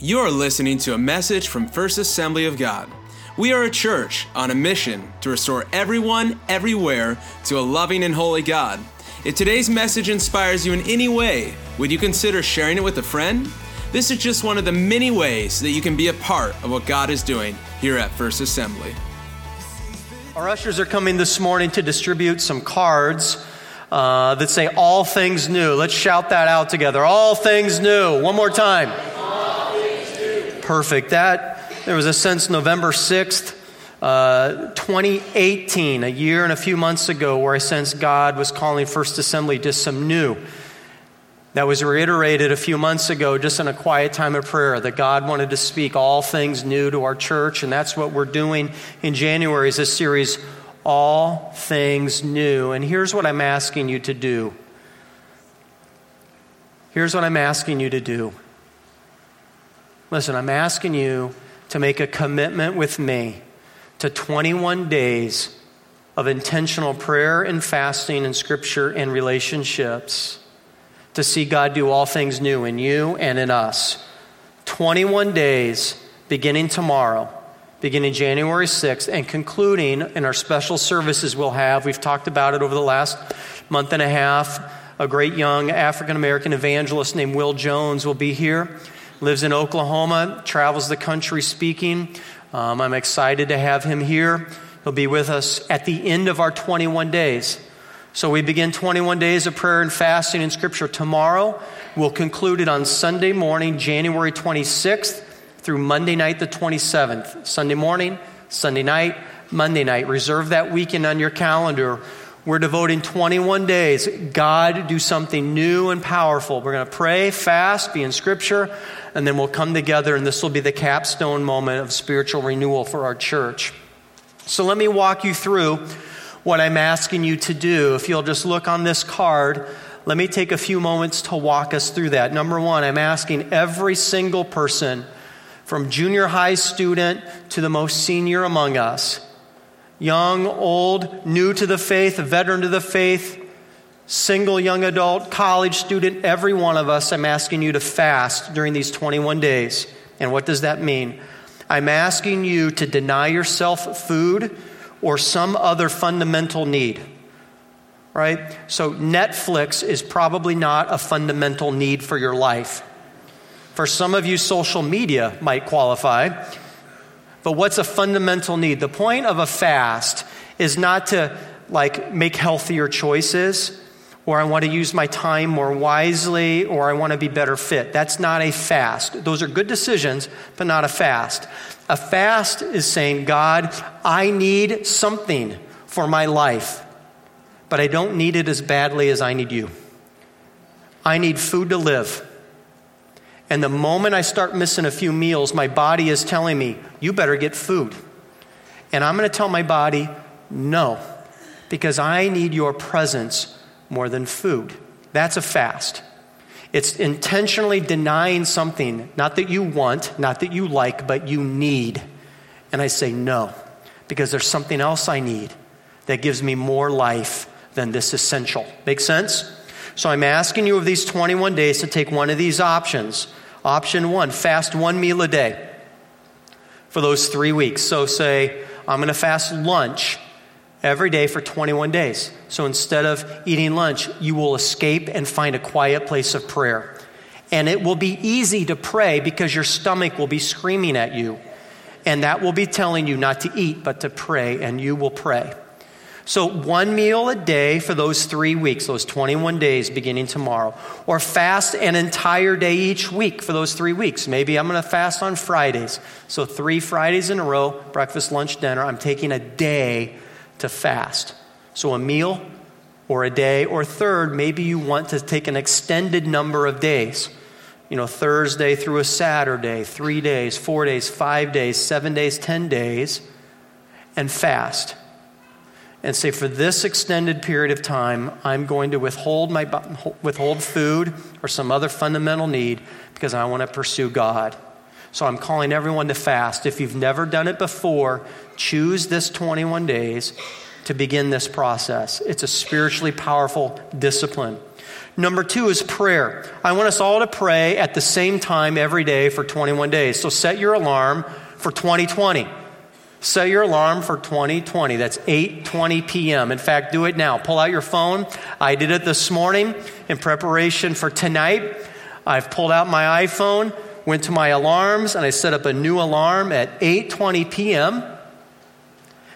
You are listening to a message from First Assembly of God. We are a church on a mission to restore everyone, everywhere, to a loving and holy God. If today's message inspires you in any way, would you consider sharing it with a friend? This is just one of the many ways that you can be a part of what God is doing here at First Assembly. Our ushers are coming this morning to distribute some cards uh, that say all things new. Let's shout that out together. All things new. One more time. Perfect. That, there was a sense November 6th, uh, 2018, a year and a few months ago, where I sensed God was calling First Assembly to some new. That was reiterated a few months ago, just in a quiet time of prayer, that God wanted to speak all things new to our church, and that's what we're doing in January. Is this series, All Things New? And here's what I'm asking you to do. Here's what I'm asking you to do. Listen, I'm asking you to make a commitment with me to 21 days of intentional prayer and fasting and scripture and relationships to see God do all things new in you and in us. 21 days beginning tomorrow, beginning January 6th, and concluding in our special services we'll have. We've talked about it over the last month and a half. A great young African American evangelist named Will Jones will be here lives in Oklahoma, travels the country speaking. Um, I'm excited to have him here. He'll be with us at the end of our 21 days. So we begin 21 days of prayer and fasting in Scripture tomorrow. We'll conclude it on Sunday morning, January 26th, through Monday night, the 27th. Sunday morning, Sunday night, Monday night. Reserve that weekend on your calendar we're devoting 21 days. God, do something new and powerful. We're going to pray, fast, be in Scripture, and then we'll come together, and this will be the capstone moment of spiritual renewal for our church. So let me walk you through what I'm asking you to do. If you'll just look on this card, let me take a few moments to walk us through that. Number one, I'm asking every single person, from junior high student to the most senior among us, young, old, new to the faith, a veteran to the faith, single young adult, college student, every one of us, I'm asking you to fast during these 21 days. And what does that mean? I'm asking you to deny yourself food or some other fundamental need. Right? So, Netflix is probably not a fundamental need for your life. For some of you, social media might qualify. But what's a fundamental need? The point of a fast is not to like make healthier choices or I want to use my time more wisely or I want to be better fit. That's not a fast. Those are good decisions, but not a fast. A fast is saying, God, I need something for my life, but I don't need it as badly as I need you. I need food to live. And the moment I start missing a few meals, my body is telling me, you better get food. And I'm going to tell my body, no, because I need your presence more than food. That's a fast. It's intentionally denying something, not that you want, not that you like, but you need. And I say no, because there's something else I need that gives me more life than this essential. Make sense? So I'm asking you of these 21 days to take one of these options. Option one, fast one meal a day for those three weeks. So say, I'm going to fast lunch every day for 21 days. So instead of eating lunch, you will escape and find a quiet place of prayer. And it will be easy to pray because your stomach will be screaming at you. And that will be telling you not to eat, but to pray, and you will pray. So, one meal a day for those three weeks, those 21 days beginning tomorrow. Or fast an entire day each week for those three weeks. Maybe I'm going to fast on Fridays. So, three Fridays in a row breakfast, lunch, dinner. I'm taking a day to fast. So, a meal or a day. Or, third, maybe you want to take an extended number of days. You know, Thursday through a Saturday, three days, four days, five days, seven days, ten days, and fast and say, for this extended period of time, I'm going to withhold, my, withhold food or some other fundamental need because I want to pursue God. So I'm calling everyone to fast. If you've never done it before, choose this 21 days to begin this process. It's a spiritually powerful discipline. Number two is prayer. I want us all to pray at the same time every day for 21 days. So set your alarm for 2020. Set your alarm for 2020. That's 8:20 p.m. In fact, do it now. Pull out your phone. I did it this morning in preparation for tonight. I've pulled out my iPhone, went to my alarms, and I set up a new alarm at 8:20 p.m.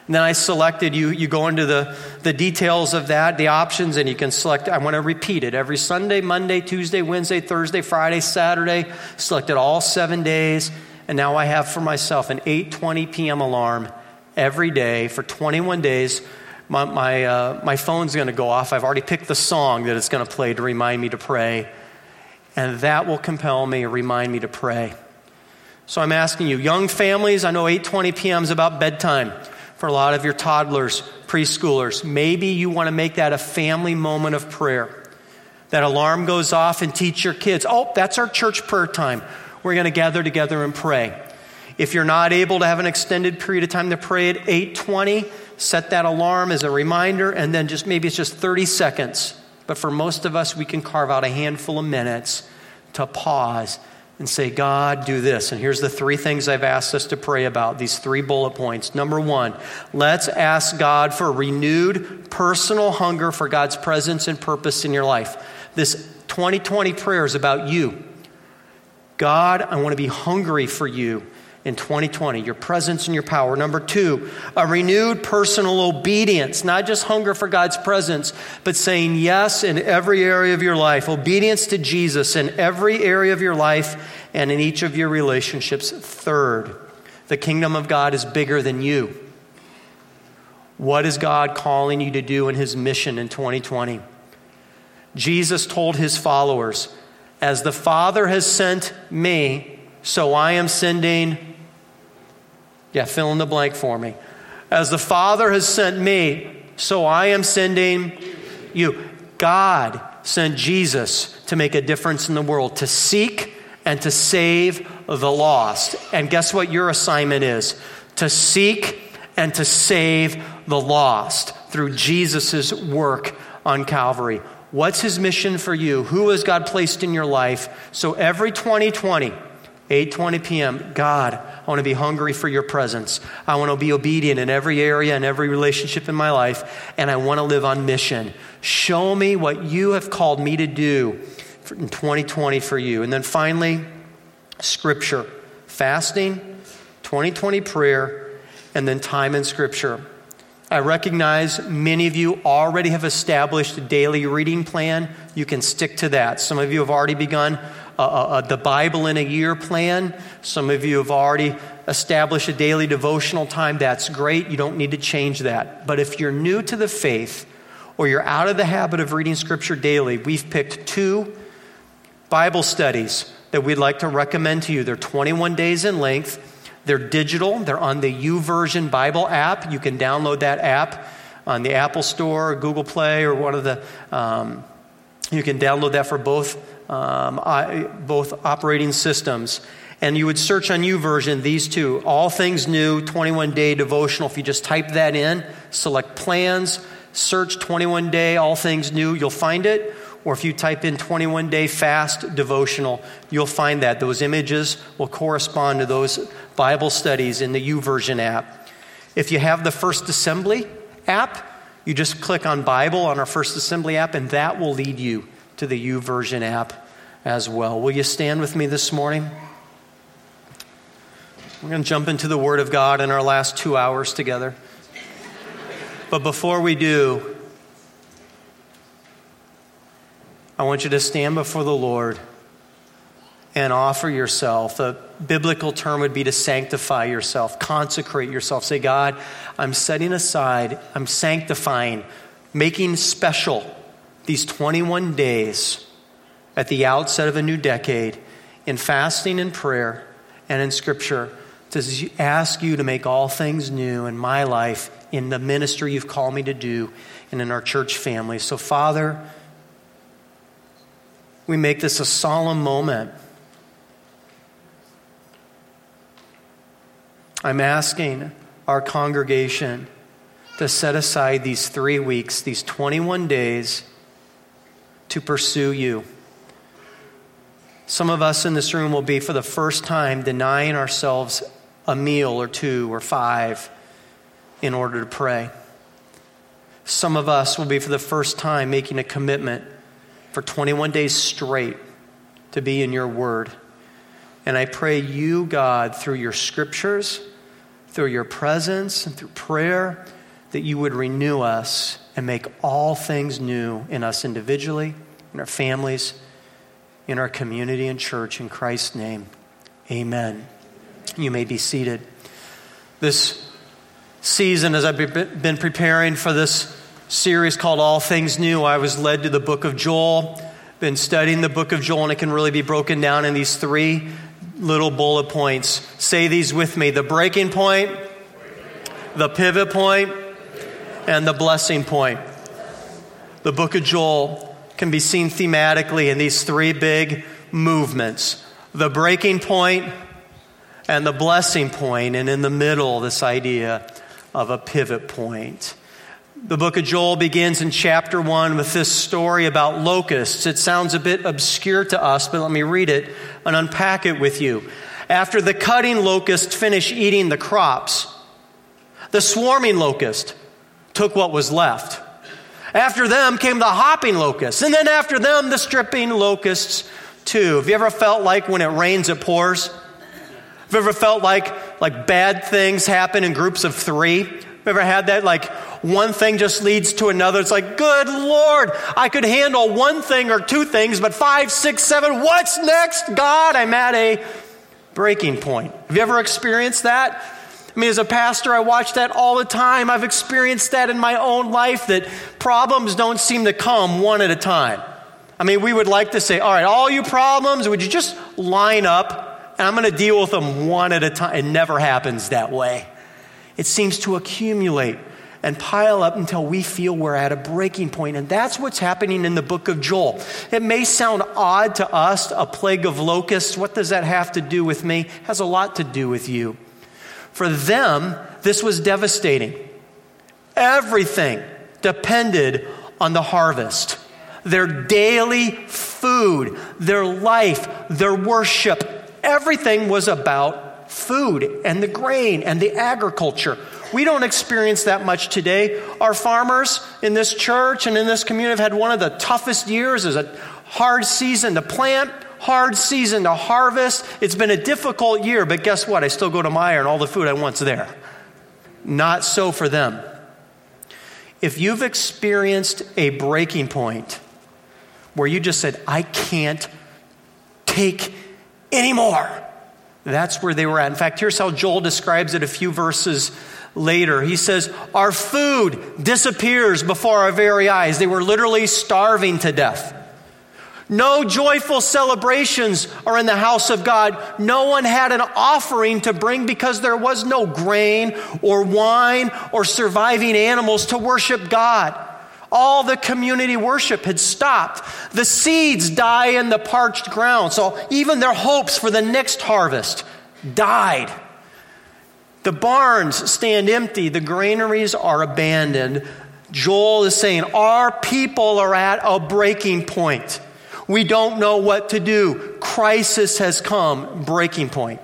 And then I selected you. You go into the, the details of that, the options, and you can select. I want to repeat it every Sunday, Monday, Tuesday, Wednesday, Thursday, Friday, Saturday. Selected all seven days and now I have for myself an 8:20 p.m. alarm every day for 21 days. My, my, uh, my phone's going to go off. I've already picked the song that it's going to play to remind me to pray, and that will compel me, remind me to pray. So I'm asking you, young families, I know 8:20 p.m. is about bedtime for a lot of your toddlers, preschoolers. Maybe you want to make that a family moment of prayer. That alarm goes off and teach your kids, oh, that's our church prayer time we're going to gather together and pray. If you're not able to have an extended period of time to pray at 8:20, set that alarm as a reminder and then just maybe it's just 30 seconds. But for most of us we can carve out a handful of minutes to pause and say, God, do this. And here's the three things I've asked us to pray about, these three bullet points. Number one, let's ask God for renewed personal hunger for God's presence and purpose in your life. This 2020 prayer is about you. God, I want to be hungry for you in 2020, your presence and your power. Number two, a renewed personal obedience, not just hunger for God's presence, but saying yes in every area of your life. Obedience to Jesus in every area of your life and in each of your relationships. Third, the kingdom of God is bigger than you. What is God calling you to do in his mission in 2020? Jesus told his followers, as the Father has sent me, so I am sending. Yeah, fill in the blank for me. As the Father has sent me, so I am sending you. God sent Jesus to make a difference in the world, to seek and to save the lost. And guess what your assignment is? To seek and to save the lost through Jesus' work on Calvary. What's his mission for you? Who has God placed in your life? So every 2020, 8:20 p.m., God, I want to be hungry for your presence. I want to be obedient in every area and every relationship in my life, and I want to live on mission. Show me what you have called me to do in 2020 for you. And then finally, scripture, fasting, 2020 prayer, and then time in scripture. I recognize many of you already have established a daily reading plan. You can stick to that. Some of you have already begun the Bible in a year plan. Some of you have already established a daily devotional time. That's great. You don't need to change that. But if you're new to the faith or you're out of the habit of reading Scripture daily, we've picked two Bible studies that we'd like to recommend to you. They're 21 days in length. They're digital, they're on the YouVersion Bible app. You can download that app on the Apple Store or Google Play or one of the. Um, you can download that for both, um, I, both operating systems. And you would search on YouVersion these two All Things New 21 Day Devotional. If you just type that in, select plans, search 21 Day All Things New, you'll find it or if you type in 21 day fast devotional, you'll find that. Those images will correspond to those Bible studies in the YouVersion app. If you have the First Assembly app, you just click on Bible on our First Assembly app, and that will lead you to the YouVersion app as well. Will you stand with me this morning? We're going to jump into the Word of God in our last two hours together. But before we do, I want you to stand before the Lord and offer yourself. The biblical term would be to sanctify yourself, consecrate yourself. Say, God, I'm setting aside, I'm sanctifying, making special these 21 days at the outset of a new decade in fasting and prayer and in scripture to ask you to make all things new in my life, in the ministry you've called me to do, and in our church family. So, Father, we make this a solemn moment. I'm asking our congregation to set aside these three weeks, these 21 days, to pursue you. Some of us in this room will be for the first time denying ourselves a meal or two or five in order to pray. Some of us will be for the first time making a commitment for 21 days straight to be in your word. And I pray you, God, through your scriptures, through your presence, and through prayer, that you would renew us and make all things new in us individually, in our families, in our community and church. In Christ's name, amen. You may be seated. This season, as I've been preparing for this series called All Things New, I was led to the book of Joel. Been studying the book of Joel, and it can really be broken down in these three little bullet points. Say these with me the breaking point, the pivot point, and the blessing point. The book of Joel can be seen thematically in these three big movements the breaking point and the blessing point, and in the middle, this idea of a pivot point. The book of Joel begins in chapter 1 with this story about locusts. It sounds a bit obscure to us, but let me read it and unpack it with you. After the cutting locust finished eating the crops, the swarming locust took what was left. After them came the hopping locusts, and then after them, the stripping locusts, too. Have you ever felt like when it rains, it pours? Have you ever felt like, like bad things happen in groups of three? Have you ever had that? Like one thing just leads to another. It's like, good Lord, I could handle one thing or two things, but five, six, seven, what's next? God, I'm at a breaking point. Have you ever experienced that? I mean, as a pastor, I watch that all the time. I've experienced that in my own life that problems don't seem to come one at a time. I mean, we would like to say, all right, all you problems, would you just line up and I'm going to deal with them one at a time? It never happens that way. It seems to accumulate and pile up until we feel we're at a breaking point. And that's what's happening in the book of Joel. It may sound odd to us, a plague of locusts. What does that have to do with me? It has a lot to do with you. For them, this was devastating. Everything depended on the harvest. Their daily food, their life, their worship, everything was about food and the grain and the agriculture. We don't experience that much today. Our farmers in this church and in this community have had one of the toughest years. It's a hard season to plant, hard season to harvest. It's been a difficult year, but guess what? I still go to Meijer and all the food I want's there. Not so for them. If you've experienced a breaking point where you just said, I can't take anymore, that's where they were at. In fact, here's how Joel describes it a few verses later. He says, Our food disappears before our very eyes. They were literally starving to death. No joyful celebrations are in the house of God. No one had an offering to bring because there was no grain or wine or surviving animals to worship God. All the community worship had stopped. The seeds die in the parched ground. So even their hopes for the next harvest died. The barns stand empty, the granaries are abandoned. Joel is saying, Our people are at a breaking point. We don't know what to do. Crisis has come, breaking point.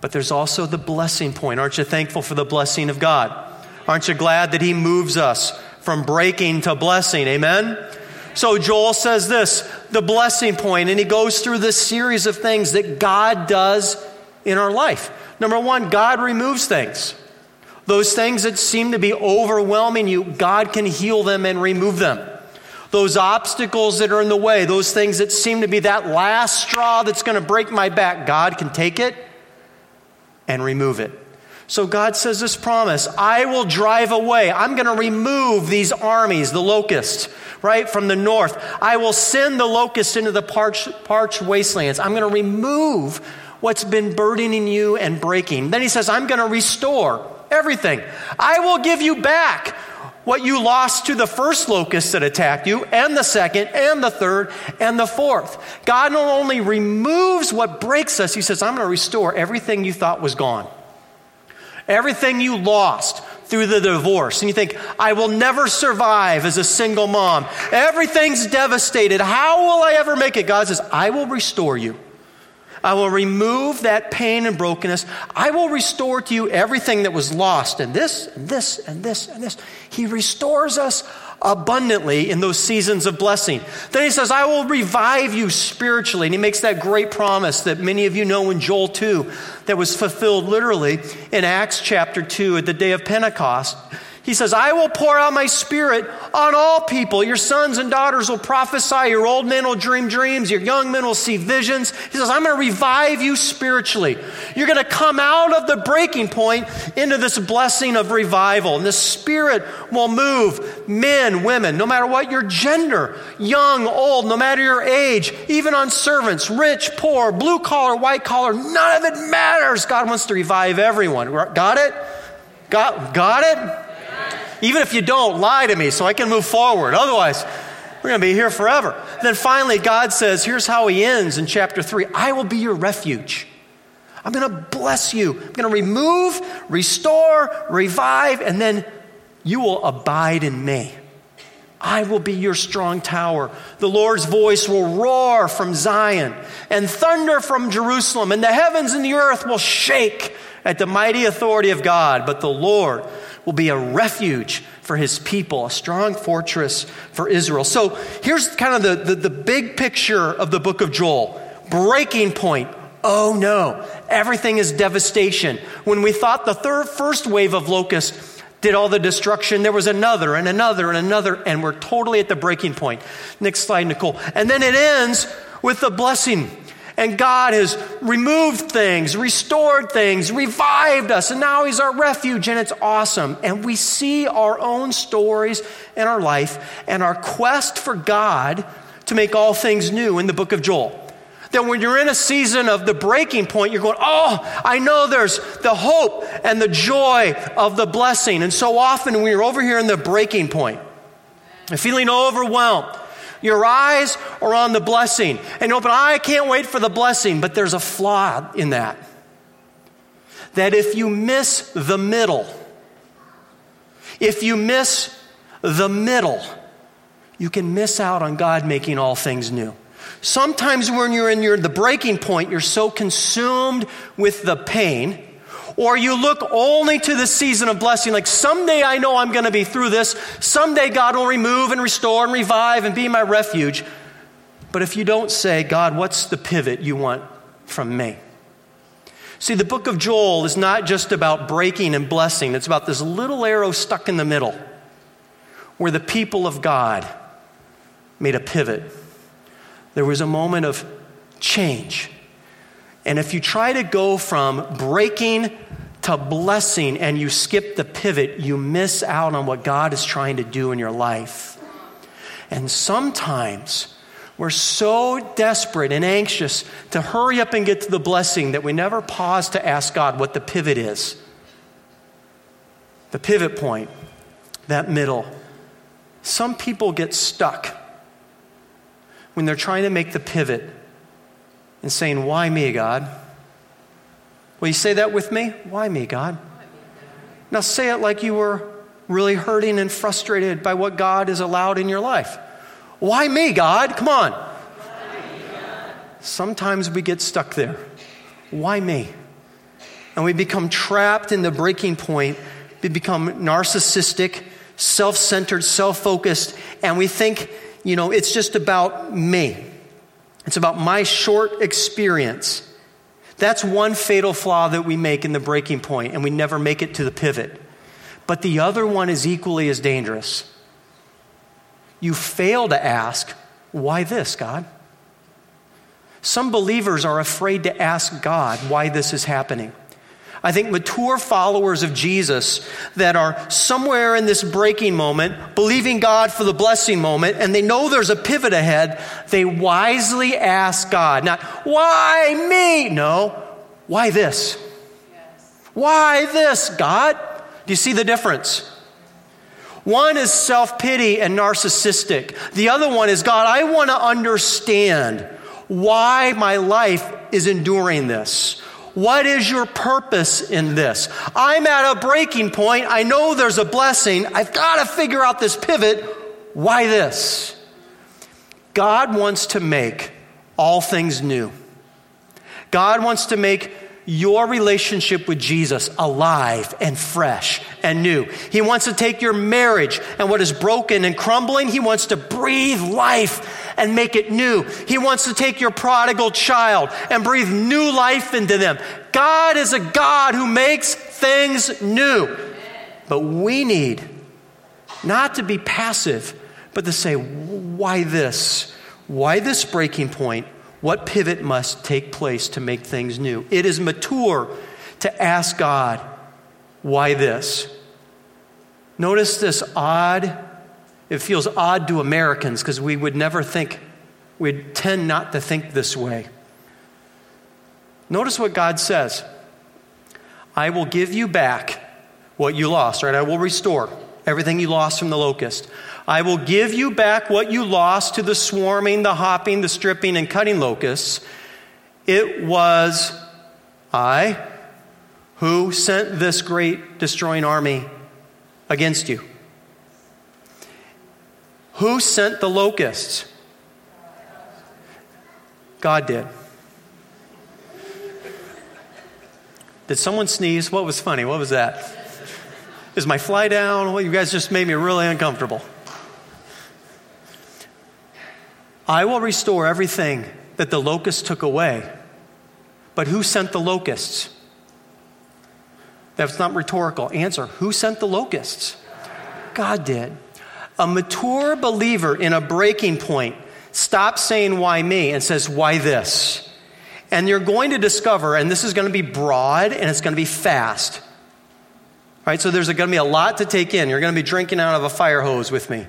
But there's also the blessing point. Aren't you thankful for the blessing of God? Aren't you glad that He moves us from breaking to blessing? Amen? So Joel says this the blessing point, and he goes through this series of things that God does in our life. Number one, God removes things. Those things that seem to be overwhelming you, God can heal them and remove them. Those obstacles that are in the way, those things that seem to be that last straw that's going to break my back, God can take it and remove it. So God says this promise I will drive away. I'm going to remove these armies, the locusts, right, from the north. I will send the locusts into the parched, parched wastelands. I'm going to remove what's been burdening you and breaking. Then he says, I'm going to restore everything. I will give you back what you lost to the first locust that attacked you, and the second, and the third, and the fourth. God not only removes what breaks us, He says, I'm going to restore everything you thought was gone. Everything you lost through the divorce and you think, I will never survive as a single mom. Everything's devastated. How will I ever make it? God says, I will restore you. I will remove that pain and brokenness. I will restore to you everything that was lost, and this, and this, and this, and this. He restores us abundantly in those seasons of blessing. Then he says, I will revive you spiritually. And he makes that great promise that many of you know in Joel 2 that was fulfilled literally in Acts chapter 2 at the day of Pentecost. He says, I will pour out my spirit on all people. Your sons and daughters will prophesy. Your old men will dream dreams. Your young men will see visions. He says, I'm going to revive you spiritually. You're going to come out of the breaking point into this blessing of revival. And the spirit will move men, women, no matter what your gender, young, old, no matter your age, even on servants, rich, poor, blue collar, white collar. None of it matters. God wants to revive everyone. Got it? Got, got it? Even if you don't, lie to me so I can move forward. Otherwise, we're going to be here forever. Then finally, God says, here's how he ends in chapter 3 I will be your refuge. I'm going to bless you. I'm going to remove, restore, revive, and then you will abide in me. I will be your strong tower. The Lord's voice will roar from Zion and thunder from Jerusalem, and the heavens and the earth will shake at the mighty authority of God. But the Lord will be a refuge for his people, a strong fortress for Israel. So here's kind of the, the, the big picture of the book of Joel breaking point. Oh no, everything is devastation. When we thought the third, first wave of locusts did all the destruction, there was another and another and another, and we're totally at the breaking point. Next slide, Nicole. And then it ends with the blessing and God has removed things, restored things, revived us, and now He's our refuge, and it's awesome. And we see our own stories in our life and our quest for God to make all things new in the book of Joel. That when you're in a season of the breaking point, you're going, Oh, I know there's the hope and the joy of the blessing. And so often when you're over here in the breaking point, feeling overwhelmed, your eyes are on the blessing. And you open, I can't wait for the blessing, but there's a flaw in that. That if you miss the middle, if you miss the middle, you can miss out on God making all things new. Sometimes when you're in your, the breaking point, you're so consumed with the pain or you look only to the season of blessing, like someday I know I'm going to be through this. Someday God will remove and restore and revive and be my refuge. But if you don't say, God, what's the pivot you want from me? See, the book of Joel is not just about breaking and blessing, it's about this little arrow stuck in the middle where the people of God made a pivot. There was a moment of change. And if you try to go from breaking to blessing and you skip the pivot, you miss out on what God is trying to do in your life. And sometimes we're so desperate and anxious to hurry up and get to the blessing that we never pause to ask God what the pivot is. The pivot point, that middle. Some people get stuck when they're trying to make the pivot and saying, Why me, God? Will you say that with me? Why me, God? Now say it like you were really hurting and frustrated by what God has allowed in your life. Why me, God? Come on. Sometimes we get stuck there. Why me? And we become trapped in the breaking point. We become narcissistic, self centered, self focused, and we think, you know, it's just about me. It's about my short experience. That's one fatal flaw that we make in the breaking point, and we never make it to the pivot. But the other one is equally as dangerous. You fail to ask, why this, God? Some believers are afraid to ask God why this is happening. I think mature followers of Jesus that are somewhere in this breaking moment, believing God for the blessing moment, and they know there's a pivot ahead, they wisely ask God, not, why me? No, why this? Yes. Why this, God? Do you see the difference? One is self pity and narcissistic. The other one is God, I want to understand why my life is enduring this What is your purpose in this? I'm at a breaking point. I know there's a blessing. I've got to figure out this pivot. Why this? God wants to make all things new. God wants to make your relationship with Jesus alive and fresh and new. He wants to take your marriage and what is broken and crumbling, He wants to breathe life and make it new. He wants to take your prodigal child and breathe new life into them. God is a God who makes things new. But we need not to be passive, but to say, why this? Why this breaking point? What pivot must take place to make things new? It is mature to ask God, why this? Notice this odd, it feels odd to Americans because we would never think, we'd tend not to think this way. Notice what God says I will give you back what you lost, right? I will restore everything you lost from the locust. I will give you back what you lost to the swarming, the hopping, the stripping, and cutting locusts. It was I who sent this great destroying army against you. Who sent the locusts? God did. Did someone sneeze? What was funny? What was that? Is my fly down? Well, you guys just made me really uncomfortable. I will restore everything that the locusts took away. But who sent the locusts? That's not rhetorical. Answer Who sent the locusts? God did. A mature believer in a breaking point stops saying, Why me? and says, Why this? And you're going to discover, and this is going to be broad and it's going to be fast. Right? So there's going to be a lot to take in. You're going to be drinking out of a fire hose with me.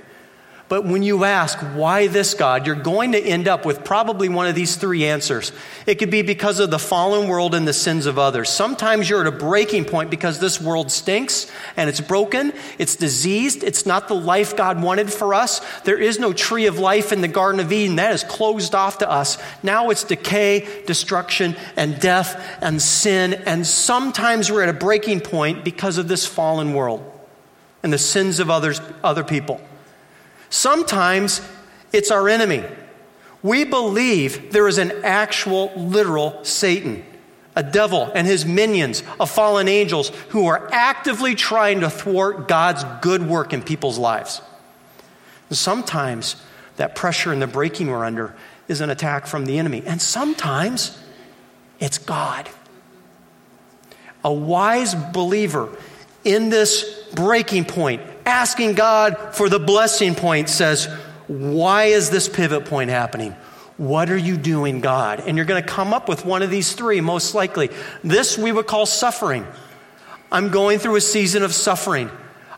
But when you ask, why this God, you're going to end up with probably one of these three answers. It could be because of the fallen world and the sins of others. Sometimes you're at a breaking point because this world stinks and it's broken, it's diseased, it's not the life God wanted for us. There is no tree of life in the Garden of Eden. That is closed off to us. Now it's decay, destruction, and death and sin. And sometimes we're at a breaking point because of this fallen world and the sins of others, other people. Sometimes it's our enemy. We believe there is an actual, literal Satan, a devil, and his minions of fallen angels who are actively trying to thwart God's good work in people's lives. Sometimes that pressure and the breaking we're under is an attack from the enemy. And sometimes it's God. A wise believer in this breaking point asking God for the blessing point says, Why is this pivot point happening? What are you doing, God? And you're going to come up with one of these three, most likely. This we would call suffering. I'm going through a season of suffering.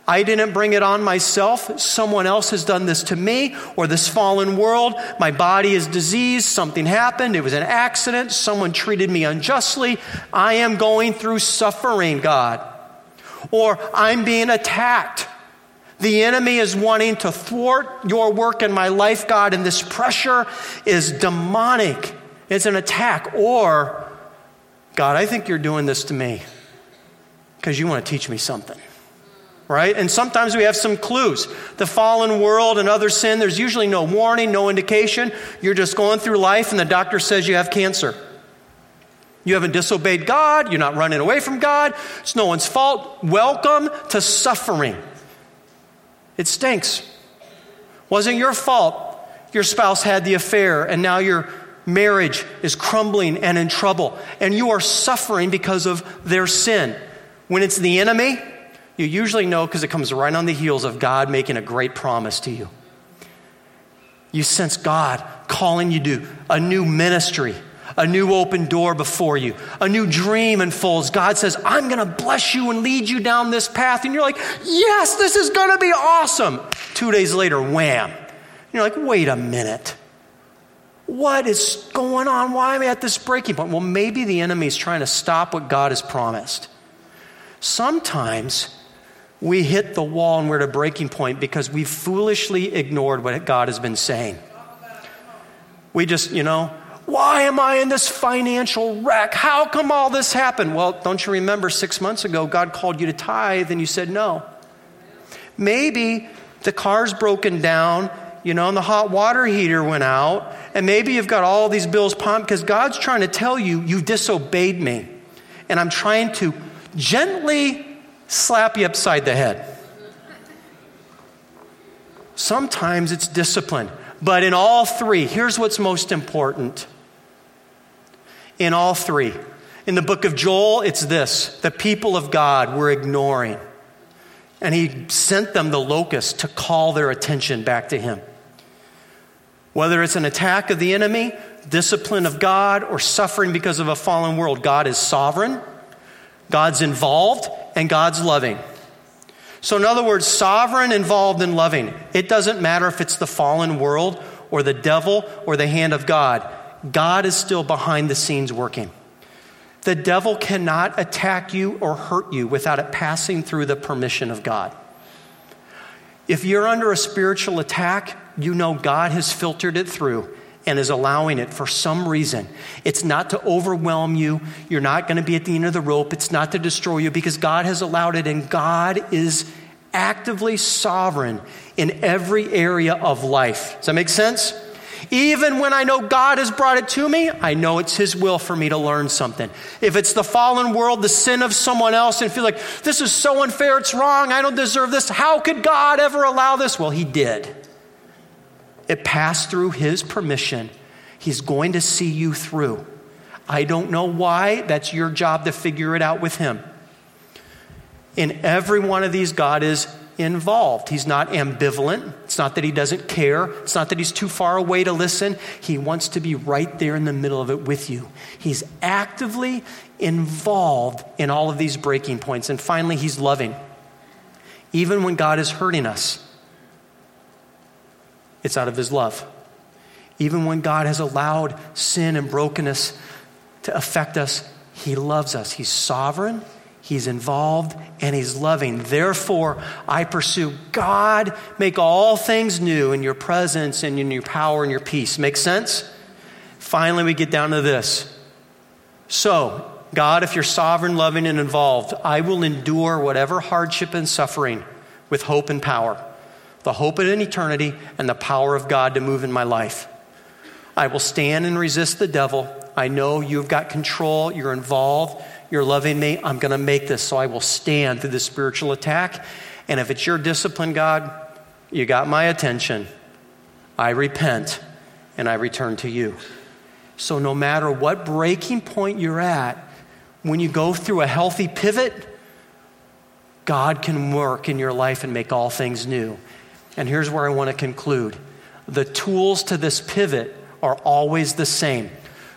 I didn't bring it on myself. Someone else has done this to me or this fallen world. My body is diseased. Something happened. It was an accident. Someone treated me unjustly. I am going through suffering, God. Or I'm being attacked. The enemy is wanting to thwart your work in my life, God, and this pressure is demonic. It's an attack. Or, God, I think you're doing this to me because you want to teach me something. Right? And sometimes we have some clues. The fallen world and other sin, there's usually no warning, no indication. You're just going through life, and the doctor says you have cancer. You haven't disobeyed God. You're not running away from God. It's no one's fault. Welcome to suffering. It stinks. Wasn't your fault your spouse had the affair and now your marriage is crumbling and in trouble and you are suffering because of their sin. When it's the enemy, you usually know because it comes right on the heels of God making a great promise to you. You sense God calling you to a new ministry a new open door before you, a new dream unfolds. God says, I'm going to bless you and lead you down this path. And you're like, yes, this is going to be awesome. Two days later, wham. You're like, wait a minute. What is going on? Why am I at this breaking point? Well, maybe the enemy is trying to stop what God has promised. Sometimes we hit the wall and we're at a breaking point because we foolishly ignored what God has been saying. We just, you know, Why am I in this financial wreck? How come all this happened? Well, don't you remember six months ago, God called you to tithe and you said no? Maybe the car's broken down, you know, and the hot water heater went out, and maybe you've got all these bills pumped because God's trying to tell you, you disobeyed me. And I'm trying to gently slap you upside the head. Sometimes it's discipline. But in all three, here's what's most important. In all three, in the book of Joel, it's this the people of God were ignoring. And he sent them the locust to call their attention back to him. Whether it's an attack of the enemy, discipline of God, or suffering because of a fallen world, God is sovereign, God's involved, and God's loving. So, in other words, sovereign, involved, and loving. It doesn't matter if it's the fallen world or the devil or the hand of God, God is still behind the scenes working. The devil cannot attack you or hurt you without it passing through the permission of God. If you're under a spiritual attack, you know God has filtered it through and is allowing it for some reason. It's not to overwhelm you. You're not going to be at the end of the rope. It's not to destroy you because God has allowed it, and God is actively sovereign in every area of life. Does that make sense? Even when I know God has brought it to me, I know it's His will for me to learn something. If it's the fallen world, the sin of someone else, and feel like this is so unfair, it's wrong, I don't deserve this, how could God ever allow this? Well, He did. It passed through His permission. He's going to see you through. I don't know why. That's your job to figure it out with Him. In every one of these, God is involved. He's not ambivalent. It's not that He doesn't care. It's not that He's too far away to listen. He wants to be right there in the middle of it with you. He's actively involved in all of these breaking points. And finally, He's loving. Even when God is hurting us, it's out of His love. Even when God has allowed sin and brokenness to affect us, He loves us. He's sovereign, He's involved, and He's loving. Therefore, I pursue God, make all things new in your presence and in your power and your peace. Make sense? Finally, we get down to this. So, God, if you're sovereign, loving, and involved, I will endure whatever hardship and suffering with hope and power the hope of an eternity, and the power of God to move in my life. I will stand and resist the devil. I know you've got control, you're involved, you're loving me. I'm going to make this, so I will stand through the spiritual attack. And if it's your discipline, God, you got my attention. I repent and I return to you. So, no matter what breaking point you're at, when you go through a healthy pivot, God can work in your life and make all things new. And here's where I want to conclude the tools to this pivot are always the same.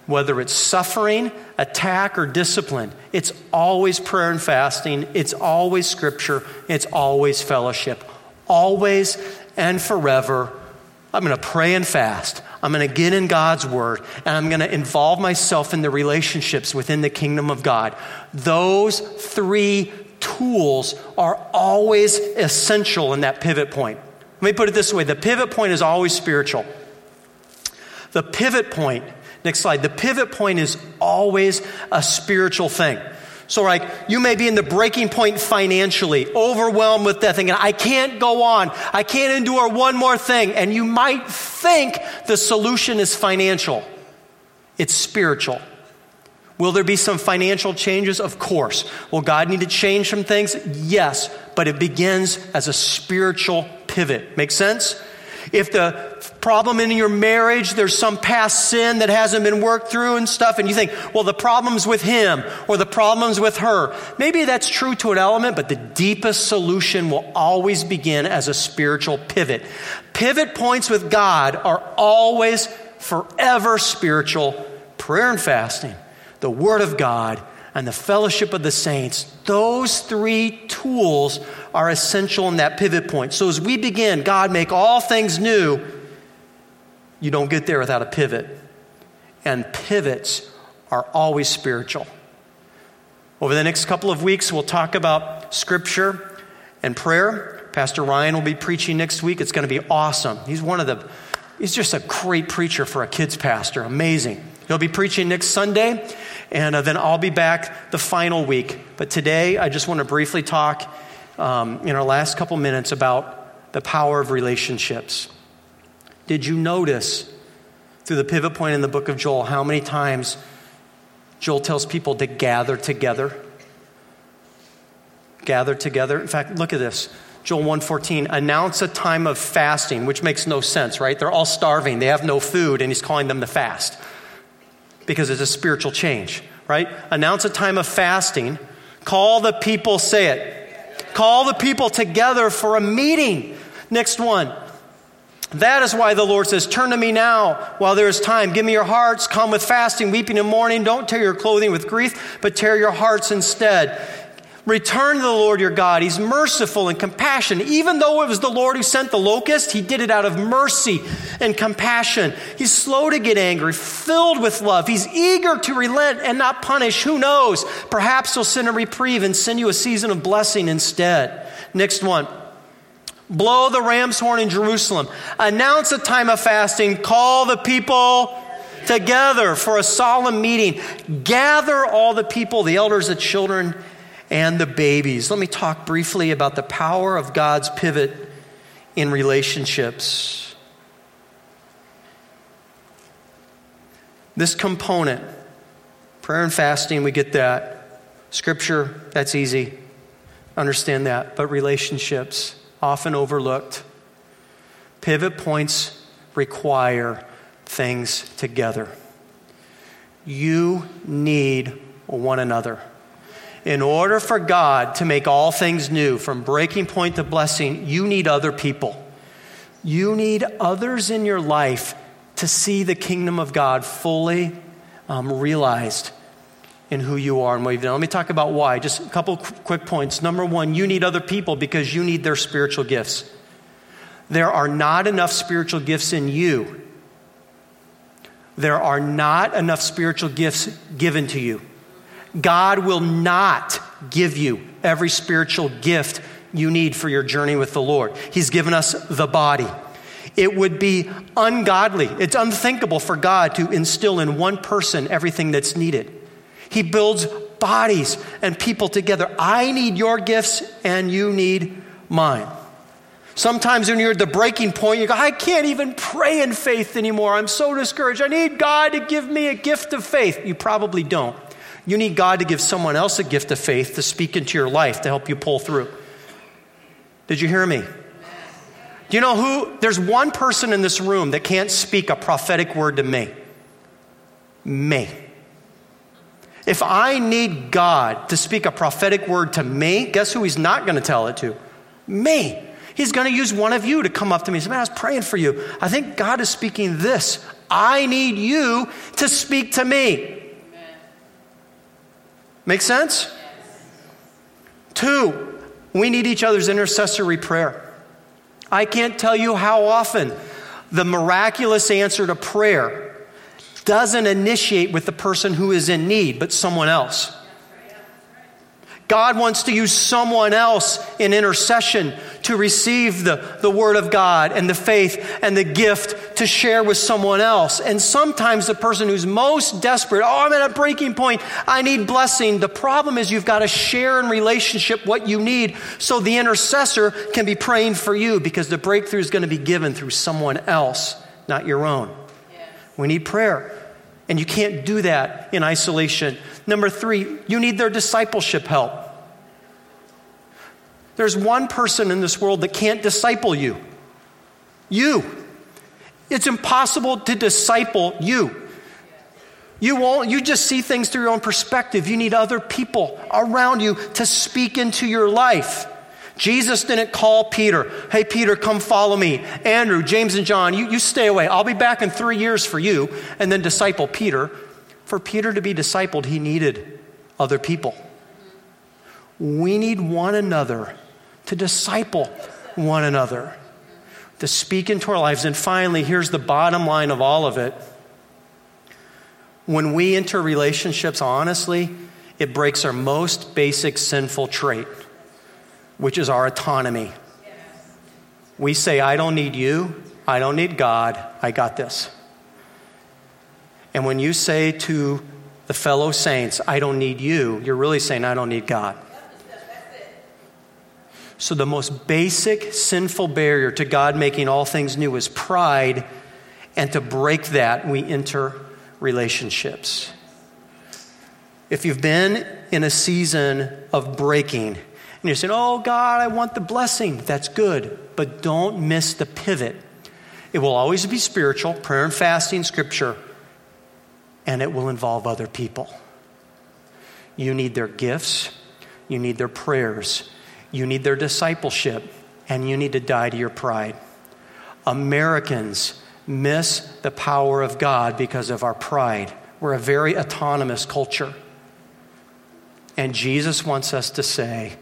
Whether it's suffering, attack, or discipline, it's always prayer and fasting, it's always scripture, it's always fellowship. Always and forever, I'm going to pray and fast. I'm going to get in God's word, and I'm going to involve myself in the relationships within the kingdom of God. Those three tools are always essential in that pivot point. Let me put it this way the pivot point is always spiritual. The pivot point, next slide, the pivot point is always a spiritual thing. So, like, you may be in the breaking point financially, overwhelmed with death, thinking, I can't go on. I can't endure one more thing. And you might think the solution is financial, it's spiritual. Will there be some financial changes? Of course. Will God need to change some things? Yes, but it begins as a spiritual pivot. Make sense? If the problem in your marriage, there's some past sin that hasn't been worked through and stuff, and you think, well, the problem's with him or the problem's with her. Maybe that's true to an element, but the deepest solution will always begin as a spiritual pivot. Pivot points with God are always forever spiritual prayer and fasting the Word of God, and the fellowship of the saints, those three tools are essential in that pivot point. So as we begin, God, make all things new, you don't get there without a pivot. And pivots are always spiritual. Over the next couple of weeks, we'll talk about scripture and prayer. Pastor Ryan will be preaching next week. It's going to be awesome. He's one of the, he's just a great preacher for a kids' pastor. Amazing. He'll be preaching next Sunday, and uh, then I'll be back the final week. But today, I just want to briefly talk um, in our last couple minutes about the power of relationships. Did you notice through the pivot point in the book of Joel how many times Joel tells people to gather together? Gather together. In fact, look at this. Joel 1:14 announce a time of fasting, which makes no sense, right? They're all starving, they have no food, and he's calling them to fast because it's a spiritual change, right? Announce a time of fasting. Call the people, say it. Call the people together for a meeting. Next one. That is why the Lord says, Turn to me now while there is time. Give me your hearts. Come with fasting, weeping, and mourning. Don't tear your clothing with grief, but tear your hearts instead. Return to the Lord your God. He's merciful and compassionate. Even though it was the Lord who sent the locust, he did it out of mercy and compassion. He's slow to get angry, filled with love. He's eager to relent and not punish. Who knows? Perhaps he'll send a reprieve and send you a season of blessing instead. Next one. Blow the ram's horn in Jerusalem. Announce a time of fasting. Call the people together for a solemn meeting. Gather all the people, the elders, the children, and the babies. Let me talk briefly about the power of God's pivot in relationships. This component, prayer and fasting, we get that. Scripture, that's easy. Understand that. But relationships, often overlooked. Pivot points require things together. You need one another in order for God to make all things new, from breaking point to blessing, you need other people. You need others in your life to see the kingdom of God fully um, realized in who you are and what you've done. Let me talk about why. Just a couple quick points. Number one, you need other people because you need their spiritual gifts. There are not enough spiritual gifts in you. There are not enough spiritual gifts given to you. God will not give you every spiritual gift you need for your journey with the Lord. He's given us the body. It would be ungodly, it's unthinkable for God to instill in one person everything that's needed. He builds bodies and people together. I need your gifts and you need mine. Sometimes when you're at the breaking point, you go, I can't even pray in faith anymore. I'm so discouraged. I need God to give me a gift of faith. You probably don't. You need God to give someone else a gift of faith to speak into your life to help you pull through. Did you hear me? Do you know who? There's one person in this room that can't speak a prophetic word to me. Me. If I need God to speak a prophetic word to me, guess who He's not going to tell it to? Me. He's going to use one of you to come up to me and say, Man, I was praying for you. I think God is speaking this. I need you to speak to me. Make sense? Two, we need each other's intercessory prayer. I can't tell you how often the miraculous answer to prayer doesn't initiate with the person who is in need, but someone else. God wants to use someone else in intercession to receive the, the Word of God and the faith and the gift to share with someone else. And sometimes the person who's most desperate, oh, I'm at a breaking point, I need blessing. The problem is you've got to share in relationship what you need so the intercessor can be praying for you because the breakthrough is going to be given through someone else, not your own. We need prayer. And you can't do that in isolation. Number three, you need their discipleship help. There's one person in this world that can't disciple you. You. It's impossible to disciple you. You won't, you just see things through your own perspective. You need other people around you to speak into your life. Jesus didn't call Peter, hey, Peter, come follow me. Andrew, James, and John, you, you stay away. I'll be back in three years for you. And then disciple Peter. For Peter to be discipled, he needed other people. We need one another to disciple one another, to speak into our lives. And finally, here's the bottom line of all of it. When we enter relationships honestly, it breaks our most basic sinful trait which is our autonomy. We say, I don't need you, I don't need God, I got this. And when you say to the fellow saints, I don't need you, you're really saying, I don't need God. So, the most basic sinful barrier to God making all things new is pride. And to break that, we enter relationships. If you've been in a season of breaking and you're saying, Oh, God, I want the blessing, that's good. But don't miss the pivot. It will always be spiritual, prayer and fasting, scripture, and it will involve other people. You need their gifts, you need their prayers, you need their discipleship, and you need to die to your pride. Americans miss the power of God because of our pride. We're a very autonomous culture. And Jesus wants us to say,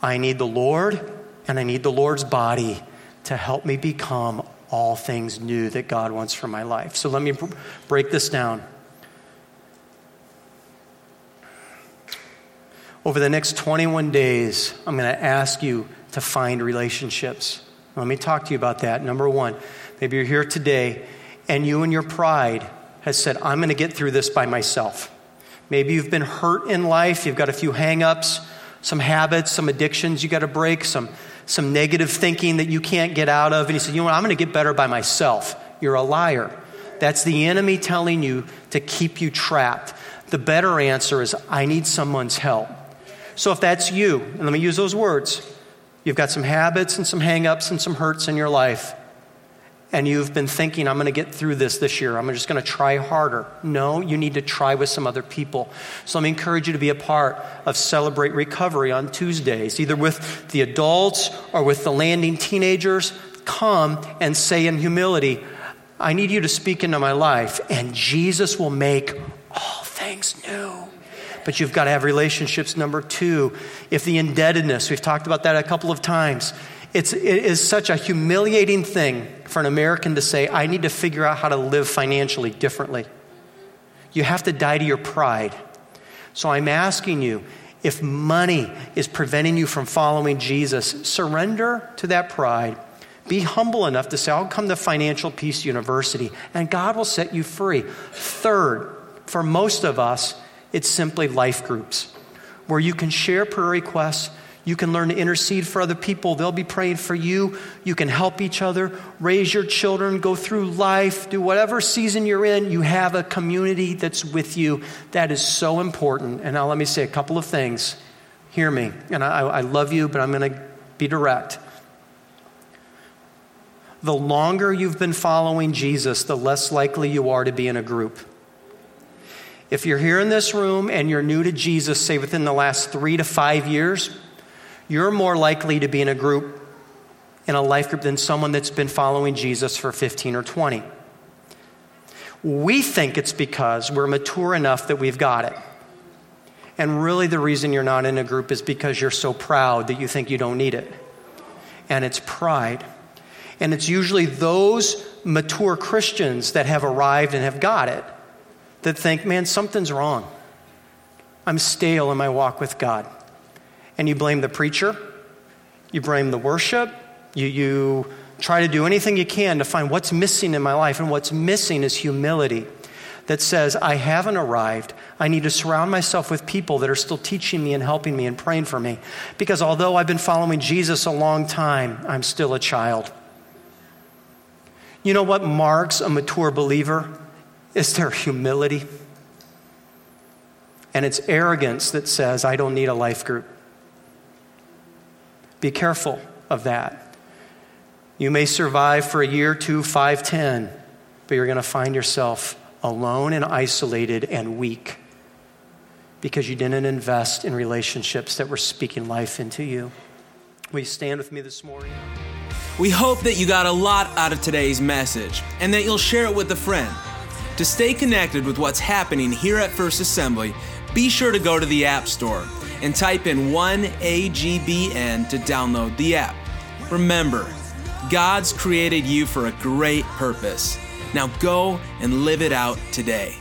I need the Lord and I need the Lord's body to help me become all things new that God wants for my life. So let me break this down. Over the next 21 days, I'm going to ask you to find relationships. Let me talk to you about that. Number one, maybe you're here today and you and your pride has said, I'm going to get through this by myself. Maybe you've been hurt in life, you've got a few hangups, some habits, some addictions you got to break, some, some negative thinking that you can't get out of. And you said, you know what, I'm going to get better by myself. You're a liar. That's the enemy telling you to keep you trapped. The better answer is, I need someone's help. So if that's you, and let me use those words, you've got some habits and some hangups and some hurts in your life, and you've been thinking, I'm going to get through this this year. I'm just going to try harder. No, you need to try with some other people. So let me encourage you to be a part of Celebrate Recovery on Tuesdays, either with the adults or with the landing teenagers. Come and say in humility, I need you to speak into my life, and Jesus will make all things new but you've got to have relationships. Number two, if the indebtedness, we've talked about that a couple of times. It's, it is such a humiliating thing for an American to say, I need to figure out how to live financially differently. You have to die to your pride. So I'm asking you, if money is preventing you from following Jesus, surrender to that pride. Be humble enough to say, I'll come to Financial Peace University, and God will set you free. Third, for most of us, it's simply life groups where you can share prayer requests. You can learn to intercede for other people. They'll be praying for you. You can help each other, raise your children, go through life, do whatever season you're in. You have a community that's with you. That is so important. And now let me say a couple of things. Hear me. And I, I love you, but I'm going to be direct. The longer you've been following Jesus, the less likely you are to be in a group. If you're here in this room and you're new to Jesus, say within the last three to five years, you're more likely to be in a group, in a life group, than someone that's been following Jesus for 15 or 20. We think it's because we're mature enough that we've got it. And really, the reason you're not in a group is because you're so proud that you think you don't need it. And it's pride. And it's usually those mature Christians that have arrived and have got it that think, man, something's wrong. I'm stale in my walk with God. And you blame the preacher, you blame the worship, you, you try to do anything you can to find what's missing in my life. And what's missing is humility that says, I haven't arrived. I need to surround myself with people that are still teaching me and helping me and praying for me. Because although I've been following Jesus a long time, I'm still a child. You know what marks a mature believer? Is their humility. And it's arrogance that says, I don't need a life group. Be careful of that. You may survive for a year, two, five, ten, but you're going to find yourself alone and isolated and weak because you didn't invest in relationships that were speaking life into you. Will you stand with me this morning? We hope that you got a lot out of today's message and that you'll share it with a friend. To stay connected with what's happening here at First Assembly, be sure to go to the App Store and type in 1AGBN to download the app. Remember, God's created you for a great purpose. Now go and live it out today.